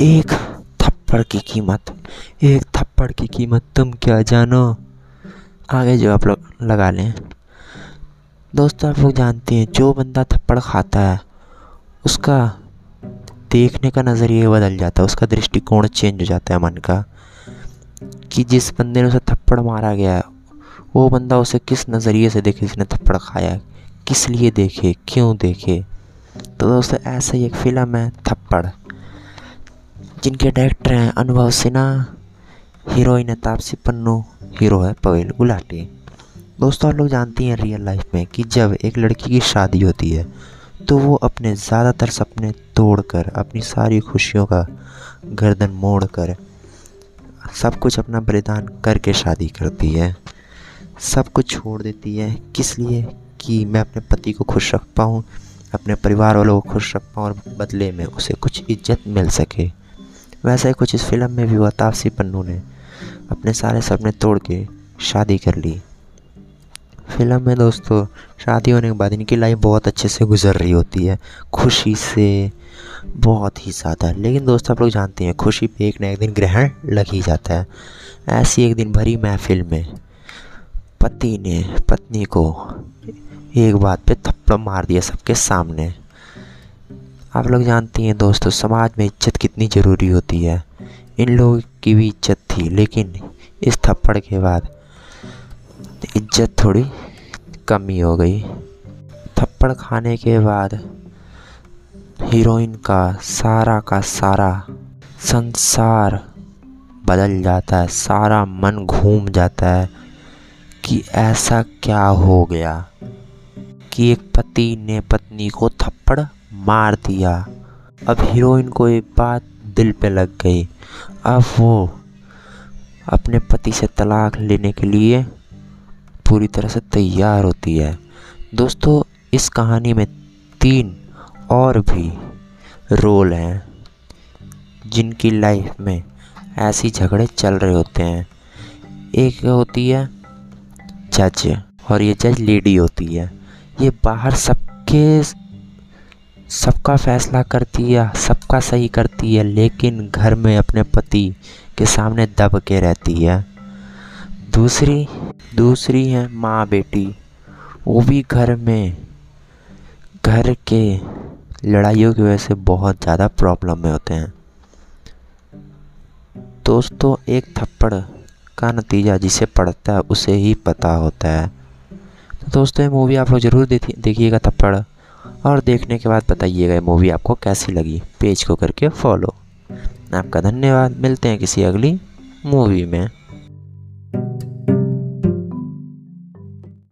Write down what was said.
एक थप्पड़ की कीमत, एक थप्पड़ की कीमत, तुम क्या जानो? आगे जो आप लोग लगा लें। दोस्तों, आप लोग जानते हैं, जो बंदा थप्पड़ खाता है, उसका देखने का नज़रिया बदल जाता है, उसका दृष्टिकोण चेंज हो जाता है मन का, कि जिस बंदे ने उसे थप्पड़ मारा गया है, वो बंदा उसे किस नज़रिए से देखे जिसने थप्पड़ खाया किस लिए देखे, क्यों देखे? तो दोस्तों, ऐसा ही एक फ़िल्म है, थप्पड़। जिनके डायरेक्टर हैं अनुभव सिन्हा हीरोइन है तापसी पन्नू हीरो है पवेल गुलाटी। दोस्तों, आप लोग जानती हैं रियल लाइफ में कि जब एक लड़की की शादी होती है तो वो अपने ज़्यादातर सपने तोड़कर, अपनी सारी खुशियों का गर्दन मोड़ कर सब कुछ अपना बलिदान करके शादी करती है। सब कुछ छोड़ देती है। किस लिए? कि मैं अपने पति को खुश रख पाऊँ, अपने परिवार वालों को खुश रख पाऊँ और बदले में उसे कुछ इज़्ज़त मिल सके। वैसा ही कुछ इस फ़िल्म में भी हुआ, तापसी पन्नू ने। अपने सारे सपने तोड़ के शादी कर ली। फ़िल्म में दोस्तों, शादी होने के बाद इनकी लाइफ बहुत अच्छे से गुजर रही होती है। खुशी से बहुत ही ज़्यादा। लेकिन दोस्तों, आप लोग जानते हैं, खुशी पे एक ना एक दिन ग्रहण लग ही जाता है। ऐसी एक दिन भरी महफिल में, पति ने, पत्नी को एक बात पे थप्पड़ मार दिया सबके सामने। आप लोग जानती हैं दोस्तों, समाज में इज़्ज़त कितनी ज़रूरी होती है। इन लोगों की भी इज़्ज़त थी, लेकिन इस थप्पड़ के बाद इज़्ज़त थोड़ी कमी हो गई। थप्पड़ खाने के बाद हीरोइन का सारा का सारा संसार बदल जाता है, सारा मन घूम जाता है कि ऐसा क्या हो गया कि एक पति ने पत्नी को थप्पड़ मार दिया। अब हीरोइन को एक बात दिल पे लग गई। अब वो अपने पति से तलाक लेने के लिए पूरी तरह से तैयार होती है। दोस्तों, इस कहानी में तीन और भी रोल हैं, जिनकी लाइफ में ऐसी झगड़े चल रहे होते हैं। एक होती है जज और ये जज लेडी होती है। ये बाहर सबके सबका फैसला करती है, सबका सही करती है, लेकिन घर में अपने पति के सामने दब के रहती है। दूसरी दूसरी है माँ बेटी। वो भी घर में, घर के लड़ाइयों की वजह से बहुत ज़्यादा प्रॉब्लम में होते हैं। दोस्तों, एक थप्पड़ का नतीजा जिसे पड़ता है, उसे ही पता होता है। तो दोस्तों, ये मूवी आप लोग ज़रूर देखिएगा थप्पड़। और देखने के बाद बताइएगा ये मूवी आपको कैसी लगी। पेज को करके फॉलो आपका धन्यवाद। मिलते हैं किसी अगली मूवी में।